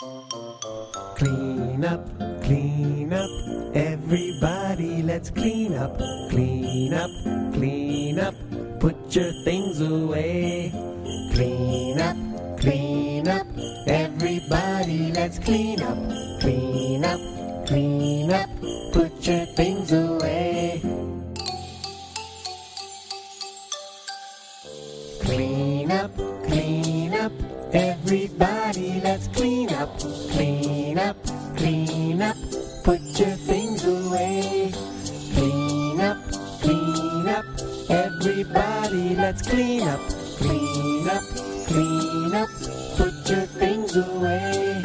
Clean up, clean up, everybody, let's clean up, clean up, clean up, put your things away. Clean up, clean up, everybody, let's clean up, clean up, clean up, put your things away. Clean up, clean up, everybody, let's clean up, clean up, clean up, put your things away. Clean up, clean up, everybody, let's clean up, clean up, clean up, put your things away.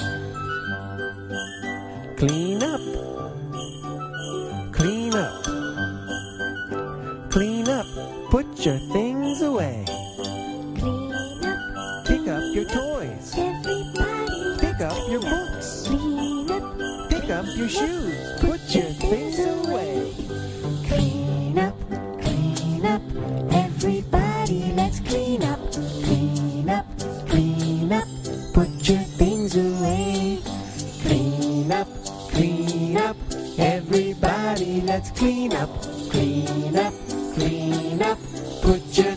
Clean up, clean up, clean up, put your things away. Your toys. Pick up your books. Clean up, Pick up your shoes. Put your things away. clean up, clean up, everybody. Let's clean up, Clean up, clean up. Put your things away. Clean up, clean up. Everybody, let's clean up. Clean up, clean up. Put your